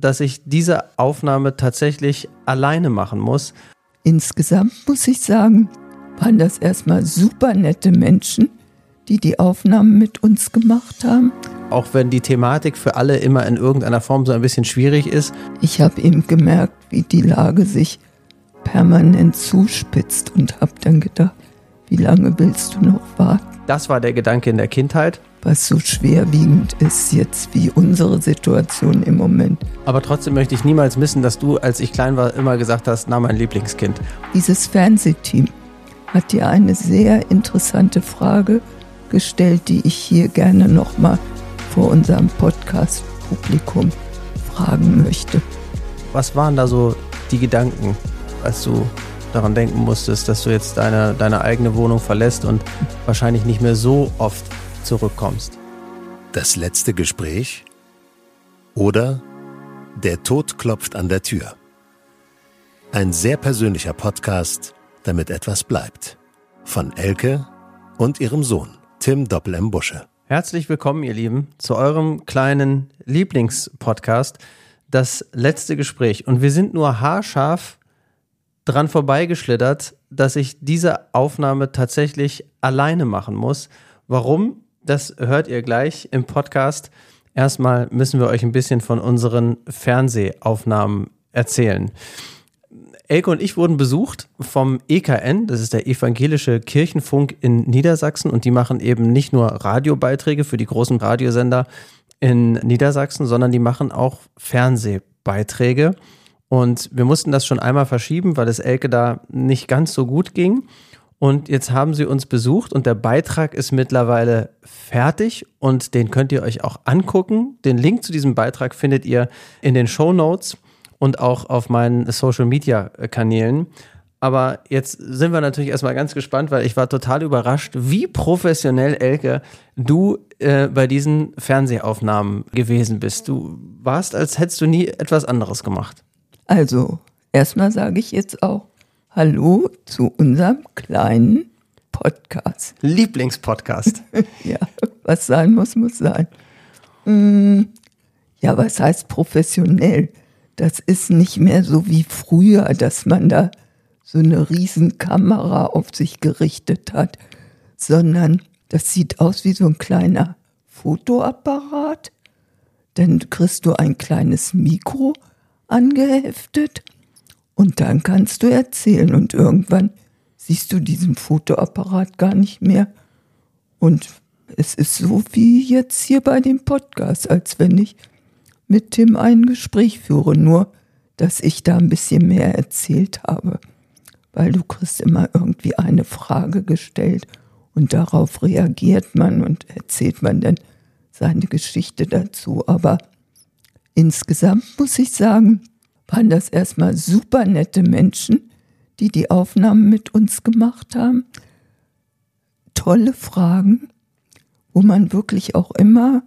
dass ich diese Aufnahme tatsächlich alleine machen muss. Insgesamt muss ich sagen, waren das erstmal super nette Menschen, die die Aufnahmen mit uns gemacht haben. Auch wenn die Thematik für alle immer in irgendeiner Form so ein bisschen schwierig ist. Ich habe eben gemerkt, wie die Lage sich permanent zuspitzt und habe dann gedacht, wie lange willst du noch warten? Das war der Gedanke in der Kindheit. Was so schwerwiegend ist jetzt wie unsere Situation im Moment. Aber trotzdem möchte ich niemals missen, dass du, als ich klein war, immer gesagt hast, na mein Lieblingskind. Dieses Fernsehteam hat dir eine sehr interessante Frage gestellt, die ich hier gerne nochmal vor unserem Podcast-Publikum fragen möchte. Was waren da so die Gedanken, als du daran denken musstest, dass du jetzt deine, deine eigene Wohnung verlässt und wahrscheinlich nicht mehr so oft zurückkommst? Das letzte Gespräch oder Der Tod klopft an der Tür. Ein sehr persönlicher Podcast, damit etwas bleibt. Von Elke und ihrem Sohn, Tim Doppel M. Busche. Herzlich willkommen, ihr Lieben, zu eurem kleinen Lieblingspodcast, das letzte Gespräch. Und wir sind nur haarscharf dran vorbeigeschlittert, dass ich diese Aufnahme tatsächlich alleine machen muss. Warum? Das hört ihr gleich im Podcast. Erstmal müssen wir euch ein bisschen von unseren Fernsehaufnahmen erzählen. Elke und ich wurden besucht vom EKN, das ist der Evangelische Kirchenfunk in Niedersachsen und die machen eben nicht nur Radiobeiträge für die großen Radiosender in Niedersachsen, sondern die machen auch Fernsehbeiträge. Und wir mussten das schon einmal verschieben, weil es Elke da nicht ganz so gut ging. Und jetzt haben sie uns besucht und der Beitrag ist mittlerweile fertig und den könnt ihr euch auch angucken. Den Link zu diesem Beitrag findet ihr in den Show Notes und auch auf meinen Social Media Kanälen. Aber jetzt sind wir natürlich erstmal ganz gespannt, weil ich war total überrascht, wie professionell, Elke, du äh, bei diesen Fernsehaufnahmen gewesen bist. Du warst, als hättest du nie etwas anderes gemacht. Also, erstmal sage ich jetzt auch Hallo zu unserem kleinen Podcast. Lieblingspodcast. ja, was sein muss, muss sein. Hm, ja, was heißt professionell? das ist nicht mehr so wie früher, dass man da so eine riesen Kamera auf sich gerichtet hat, sondern das sieht aus wie so ein kleiner Fotoapparat. Dann kriegst du ein kleines Mikro angeheftet und dann kannst du erzählen und irgendwann siehst du diesen Fotoapparat gar nicht mehr. Und es ist so wie jetzt hier bei dem Podcast, als wenn ich mit Tim ein Gespräch führe, nur dass ich da ein bisschen mehr erzählt habe, weil du kriegst immer irgendwie eine Frage gestellt und darauf reagiert man und erzählt man dann seine Geschichte dazu. Aber insgesamt muss ich sagen, waren das erstmal super nette Menschen, die die Aufnahmen mit uns gemacht haben. Tolle Fragen, wo man wirklich auch immer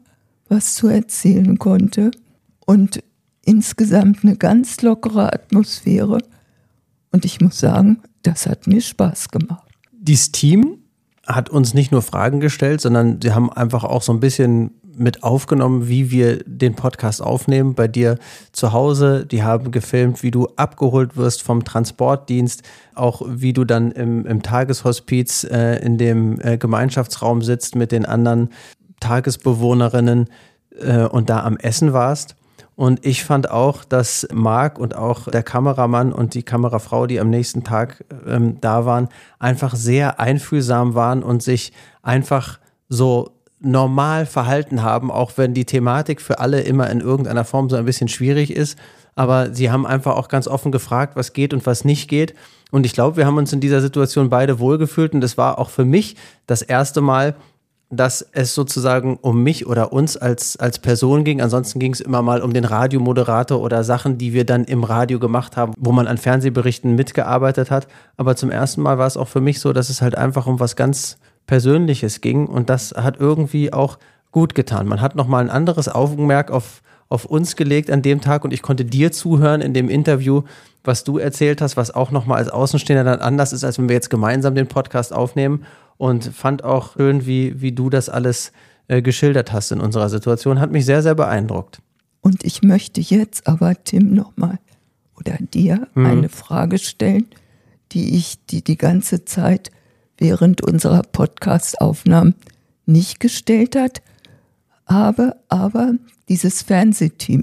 was zu erzählen konnte und insgesamt eine ganz lockere Atmosphäre. Und ich muss sagen, das hat mir Spaß gemacht. Dieses Team hat uns nicht nur Fragen gestellt, sondern sie haben einfach auch so ein bisschen mit aufgenommen, wie wir den Podcast aufnehmen bei dir zu Hause. Die haben gefilmt, wie du abgeholt wirst vom Transportdienst, auch wie du dann im, im Tageshospiz äh, in dem äh, Gemeinschaftsraum sitzt mit den anderen Tagesbewohnerinnen äh, und da am Essen warst. Und ich fand auch, dass Marc und auch der Kameramann und die Kamerafrau, die am nächsten Tag ähm, da waren, einfach sehr einfühlsam waren und sich einfach so normal verhalten haben, auch wenn die Thematik für alle immer in irgendeiner Form so ein bisschen schwierig ist. Aber sie haben einfach auch ganz offen gefragt, was geht und was nicht geht. Und ich glaube, wir haben uns in dieser Situation beide wohlgefühlt. Und es war auch für mich das erste Mal, dass es sozusagen um mich oder uns als, als Person ging. Ansonsten ging es immer mal um den Radiomoderator oder Sachen, die wir dann im Radio gemacht haben, wo man an Fernsehberichten mitgearbeitet hat. Aber zum ersten Mal war es auch für mich so, dass es halt einfach um was ganz Persönliches ging und das hat irgendwie auch gut getan. Man hat nochmal ein anderes Augenmerk auf, auf uns gelegt an dem Tag und ich konnte dir zuhören in dem Interview, was du erzählt hast, was auch nochmal als Außenstehender dann anders ist, als wenn wir jetzt gemeinsam den Podcast aufnehmen und fand auch schön, wie, wie du das alles äh, geschildert hast in unserer Situation. Hat mich sehr, sehr beeindruckt. Und ich möchte jetzt aber Tim nochmal oder dir Mhm. eine Frage stellen, die ich die die ganze Zeit während unserer Podcast-Aufnahmen nicht gestellt hat, habe, aber dieses Fernsehteam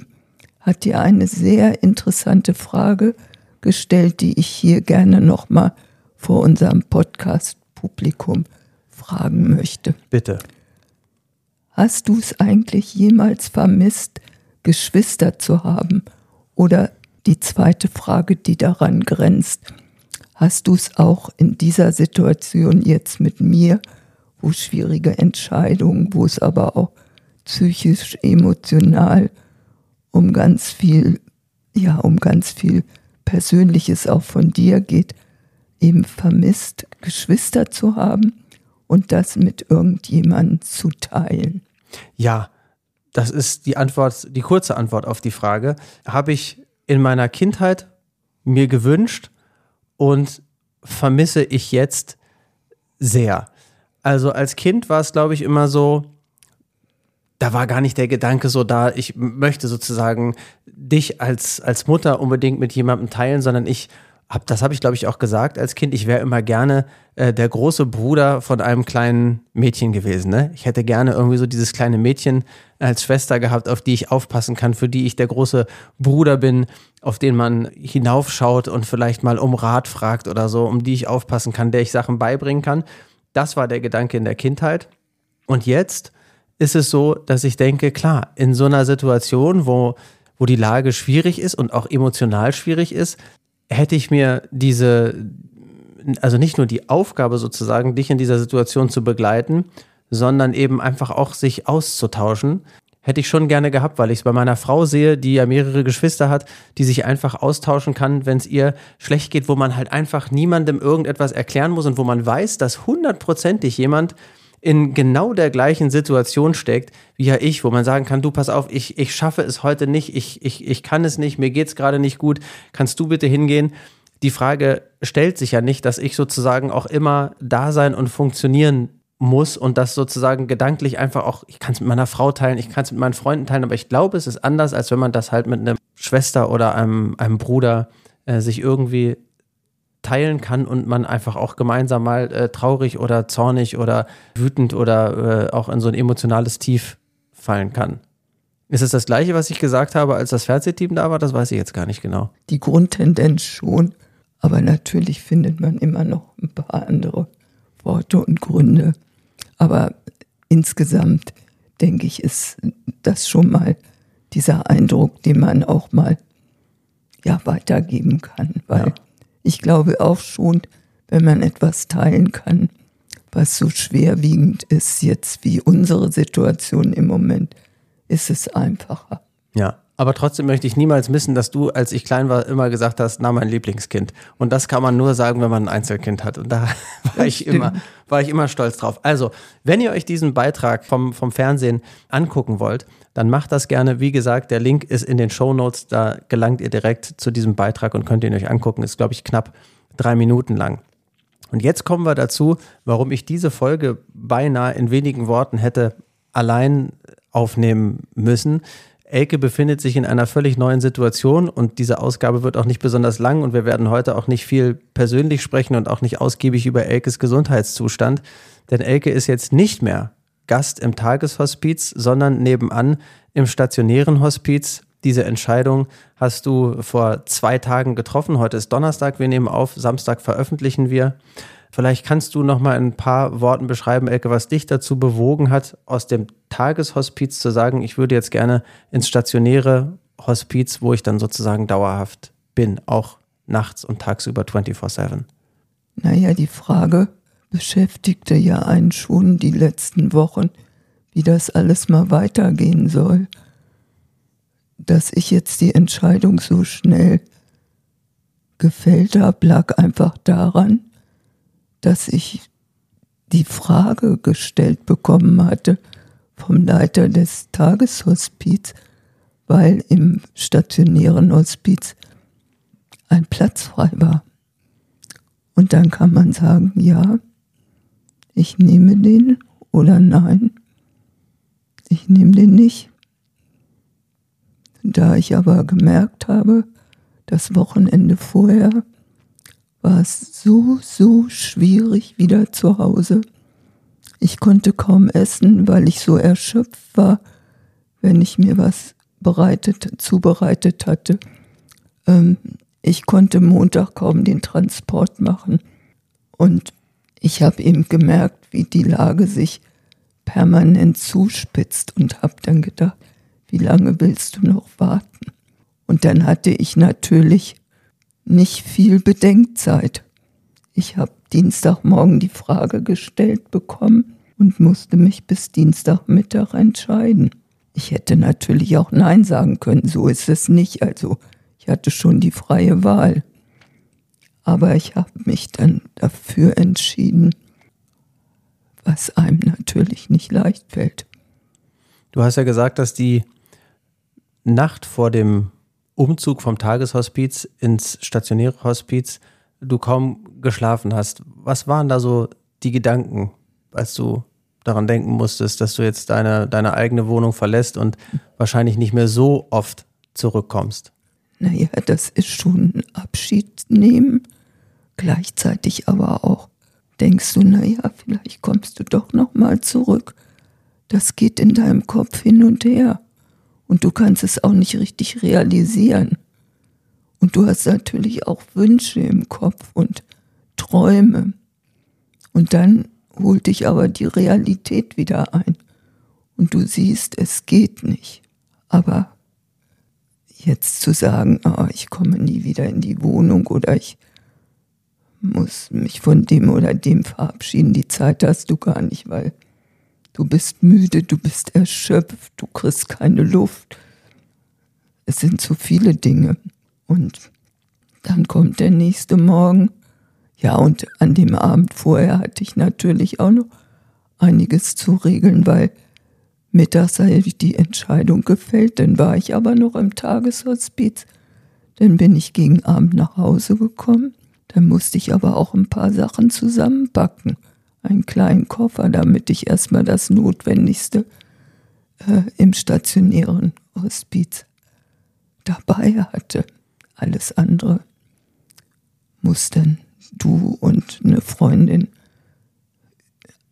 hat dir eine sehr interessante Frage gestellt, die ich hier gerne nochmal vor unserem Podcast-Publikum fragen möchte. Bitte. Hast du es eigentlich jemals vermisst, Geschwister zu haben? Oder die zweite Frage, die daran grenzt, hast du es auch in dieser Situation jetzt mit mir, wo schwierige Entscheidungen, wo es aber auch psychisch, emotional um ganz viel, ja, um ganz viel Persönliches auch von dir geht, eben vermisst, Geschwister zu haben und das mit irgendjemandem zu teilen? Ja, das ist die Antwort, die kurze Antwort auf die Frage. Habe ich in meiner Kindheit mir gewünscht und vermisse ich jetzt sehr. Also als Kind war es, glaube ich, immer so, da war gar nicht der Gedanke so da, ich möchte sozusagen dich als, als Mutter unbedingt mit jemandem teilen, sondern ich hab, das habe ich, glaube ich, auch gesagt als Kind, ich wäre immer gerne äh, der große Bruder von einem kleinen Mädchen gewesen. Ne? Ich hätte gerne irgendwie so dieses kleine Mädchen als Schwester gehabt, auf die ich aufpassen kann, für die ich der große Bruder bin, auf den man hinaufschaut und vielleicht mal um Rat fragt oder so, um die ich aufpassen kann, der ich Sachen beibringen kann. Das war der Gedanke in der Kindheit. Und jetzt ist es so, dass ich denke, klar, in so einer Situation, wo, wo die Lage schwierig ist und auch emotional schwierig ist, hätte ich mir diese, also nicht nur die Aufgabe sozusagen, dich in dieser Situation zu begleiten, sondern eben einfach auch sich auszutauschen, hätte ich schon gerne gehabt, weil ich es bei meiner Frau sehe, die ja mehrere Geschwister hat, die sich einfach austauschen kann, wenn es ihr schlecht geht, wo man halt einfach niemandem irgendetwas erklären muss und wo man weiß, dass hundertprozentig jemand in genau der gleichen Situation steckt, wie ja ich, wo man sagen kann, du pass auf, ich, ich schaffe es heute nicht, ich, ich, ich kann es nicht, mir geht's gerade nicht gut, kannst du bitte hingehen? Die Frage stellt sich ja nicht, dass ich sozusagen auch immer da sein und funktionieren muss und das sozusagen gedanklich einfach auch, ich kann es mit meiner Frau teilen, ich kann es mit meinen Freunden teilen, aber ich glaube, es ist anders, als wenn man das halt mit einer Schwester oder einem, einem Bruder äh, sich irgendwie teilen kann und man einfach auch gemeinsam mal äh, traurig oder zornig oder wütend oder äh, auch in so ein emotionales Tief fallen kann. Ist es das gleiche, was ich gesagt habe, als das Fernsehteam da war? Das weiß ich jetzt gar nicht genau. Die Grundtendenz schon, aber natürlich findet man immer noch ein paar andere Worte und Gründe. Aber insgesamt denke ich, ist das schon mal dieser Eindruck, den man auch mal ja weitergeben kann, weil Ja. Ich glaube auch schon, wenn man etwas teilen kann, was so schwerwiegend ist jetzt wie unsere Situation im Moment, ist es einfacher. Ja. Aber trotzdem möchte ich niemals missen, dass du, als ich klein war, immer gesagt hast, na, mein Lieblingskind. Und das kann man nur sagen, wenn man ein Einzelkind hat. Und da war ich immer, war ich immer stolz drauf. Also, wenn ihr euch diesen Beitrag vom, vom Fernsehen angucken wollt, dann macht das gerne. Wie gesagt, der Link ist in den Show Notes. Da gelangt ihr direkt zu diesem Beitrag und könnt ihn euch angucken. Ist, glaube ich, knapp drei Minuten lang. Und jetzt kommen wir dazu, warum ich diese Folge beinahe in wenigen Worten hätte allein aufnehmen müssen. Elke befindet sich in einer völlig neuen Situation und diese Ausgabe wird auch nicht besonders lang und wir werden heute auch nicht viel persönlich sprechen und auch nicht ausgiebig über Elkes Gesundheitszustand, denn Elke ist jetzt nicht mehr Gast im Tageshospiz, sondern nebenan im stationären Hospiz. Diese Entscheidung hast du vor zwei Tagen getroffen. Heute ist Donnerstag, wir nehmen auf, Samstag veröffentlichen wir. Vielleicht kannst du noch mal in ein paar Worten beschreiben, Elke, was dich dazu bewogen hat, aus dem Tageshospiz zu sagen, ich würde jetzt gerne ins stationäre Hospiz, wo ich dann sozusagen dauerhaft bin, auch nachts und tagsüber 24/7. Naja, die Frage beschäftigte ja einen schon die letzten Wochen, wie das alles mal weitergehen soll. Dass ich jetzt die Entscheidung so schnell gefällt habe, lag einfach daran, dass ich die Frage gestellt bekommen hatte vom Leiter des Tageshospiz, weil im stationären Hospiz ein Platz frei war. Und dann kann man sagen, ja, ich nehme den oder nein, ich nehme den nicht. Da ich aber gemerkt habe, das Wochenende vorher war es so, so schwierig wieder zu Hause. Ich konnte kaum essen, weil ich so erschöpft war, wenn ich mir was bereitet, zubereitet hatte. Ähm, ich konnte Montag kaum den Transport machen. Und ich habe eben gemerkt, wie die Lage sich permanent zuspitzt und habe dann gedacht, wie lange willst du noch warten? Und dann hatte ich natürlich nicht viel Bedenkzeit. Ich habe Dienstagmorgen die Frage gestellt bekommen und musste mich bis Dienstagmittag entscheiden. Ich hätte natürlich auch Nein sagen können, so ist es nicht. Also ich hatte schon die freie Wahl. Aber ich habe mich dann dafür entschieden, was einem natürlich nicht leicht fällt. Du hast ja gesagt, dass die Nacht vor dem Umzug vom Tageshospiz ins stationäre Hospiz du kaum geschlafen hast. Was waren da so die Gedanken, als du daran denken musstest, dass du jetzt deine, deine eigene Wohnung verlässt und wahrscheinlich nicht mehr so oft zurückkommst? Naja, das ist schon Abschied nehmen. Gleichzeitig aber auch denkst du, naja, vielleicht kommst du doch nochmal zurück. Das geht in deinem Kopf hin und her. Und du kannst es auch nicht richtig realisieren. Und du hast natürlich auch Wünsche im Kopf und Träume. Und dann holt dich aber die Realität wieder ein. Und du siehst, es geht nicht. Aber jetzt zu sagen, oh, ich komme nie wieder in die Wohnung oder ich muss mich von dem oder dem verabschieden, die Zeit hast du gar nicht, weil Du bist müde, du bist erschöpft, du kriegst keine Luft. Es sind zu viele Dinge. Und dann kommt der nächste Morgen. Ja, und an dem Abend vorher hatte ich natürlich auch noch einiges zu regeln, weil mittags hatte ich die Entscheidung gefällt. Dann war ich aber noch im Tageshospiz. Dann bin ich gegen Abend nach Hause gekommen. Dann musste ich aber auch ein paar Sachen zusammenpacken einen kleinen Koffer, damit ich erstmal das Notwendigste äh, im stationären Hospiz dabei hatte. Alles andere mussten du und eine Freundin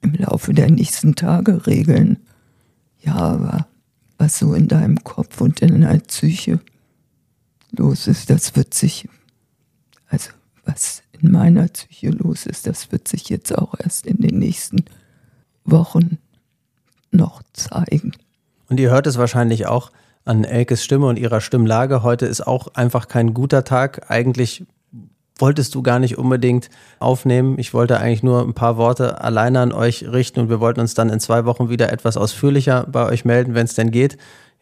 im Laufe der nächsten Tage regeln. Ja, aber was so in deinem Kopf und in deiner Psyche los ist, das wird sich, also was in meiner Psyche los ist, das wird sich jetzt auch erst in den nächsten Wochen noch zeigen. Und ihr hört es wahrscheinlich auch an Elkes Stimme und ihrer Stimmlage. Heute ist auch einfach kein guter Tag. Eigentlich wolltest du gar nicht unbedingt aufnehmen. Ich wollte eigentlich nur ein paar Worte alleine an euch richten und wir wollten uns dann in zwei Wochen wieder etwas ausführlicher bei euch melden, wenn es denn geht.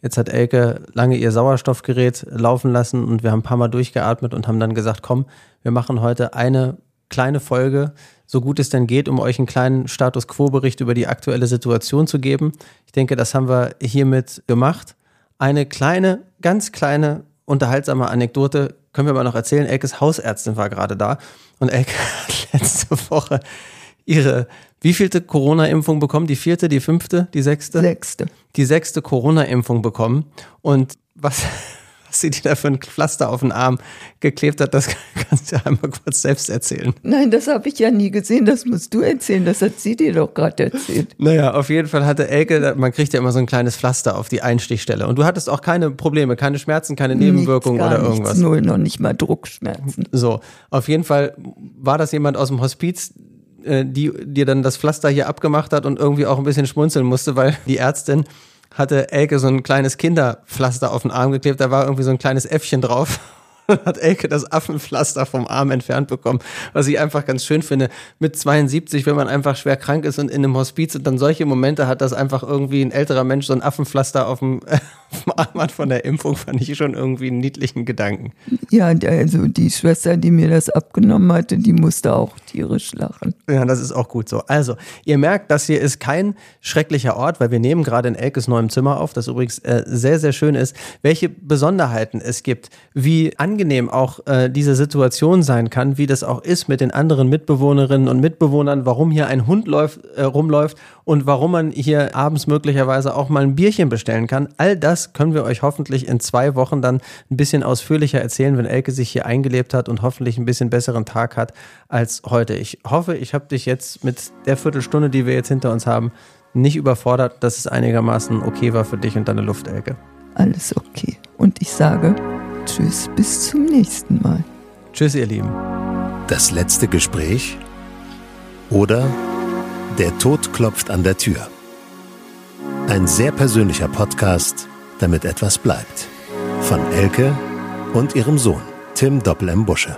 Jetzt hat Elke lange ihr Sauerstoffgerät laufen lassen und wir haben ein paar Mal durchgeatmet und haben dann gesagt, komm, wir machen heute eine kleine Folge, so gut es denn geht, um euch einen kleinen Status Quo-Bericht über die aktuelle Situation zu geben. Ich denke, das haben wir hiermit gemacht. Eine kleine, ganz kleine, unterhaltsame Anekdote können wir mal noch erzählen. Elkes Hausärztin war gerade da und Elke hat letzte Woche ihre wievielte Corona-Impfung bekommen? Die vierte, die fünfte, die sechste? Sechste. Die sechste Corona-Impfung bekommen. Und was, was sie dir da für ein Pflaster auf den Arm geklebt hat, das kannst du ja einmal kurz selbst erzählen. Nein, das habe ich ja nie gesehen, das musst du erzählen, das hat sie dir doch gerade erzählt. Naja, auf jeden Fall hatte Elke, man kriegt ja immer so ein kleines Pflaster auf die Einstichstelle. Und du hattest auch keine Probleme, keine Schmerzen, keine Nebenwirkungen oder irgendwas. Nichts, null, noch nicht mal Druckschmerzen. So, auf jeden Fall war das jemand aus dem Hospiz, die dir dann das Pflaster hier abgemacht hat und irgendwie auch ein bisschen schmunzeln musste, weil die Ärztin hatte Elke so ein kleines Kinderpflaster auf den Arm geklebt, da war irgendwie so ein kleines Äffchen drauf hat Elke das Affenpflaster vom Arm entfernt bekommen, was ich einfach ganz schön finde. Mit 72, wenn man einfach schwer krank ist und in einem Hospiz und dann solche Momente hat, dass einfach irgendwie ein älterer Mensch so ein Affenpflaster auf dem, auf dem Arm hat von der Impfung, fand ich schon irgendwie einen niedlichen Gedanken. Ja, also die Schwester, die mir das abgenommen hatte, die musste auch tierisch lachen. Ja, das ist auch gut so. Also, ihr merkt, das hier ist kein schrecklicher Ort, weil wir nehmen gerade in Elkes neuem Zimmer auf, das übrigens äh, sehr, sehr schön ist. Welche Besonderheiten es gibt, wie angenehm angenehm auch äh, diese Situation sein kann, wie das auch ist mit den anderen Mitbewohnerinnen und Mitbewohnern, warum hier ein Hund läuft, äh, rumläuft und warum man hier abends möglicherweise auch mal ein Bierchen bestellen kann. All das können wir euch hoffentlich in zwei Wochen dann ein bisschen ausführlicher erzählen, wenn Elke sich hier eingelebt hat und hoffentlich ein bisschen besseren Tag hat als heute. Ich hoffe, ich habe dich jetzt mit der Viertelstunde, die wir jetzt hinter uns haben, nicht überfordert, dass es einigermaßen okay war für dich und deine Luftelke. Alles okay. Und ich sage Tschüss, bis zum nächsten Mal. Tschüss, ihr Lieben. Das letzte Gespräch oder Der Tod klopft an der Tür. Ein sehr persönlicher Podcast, damit etwas bleibt. Von Elke und ihrem Sohn, Tim Doppel M. Busche.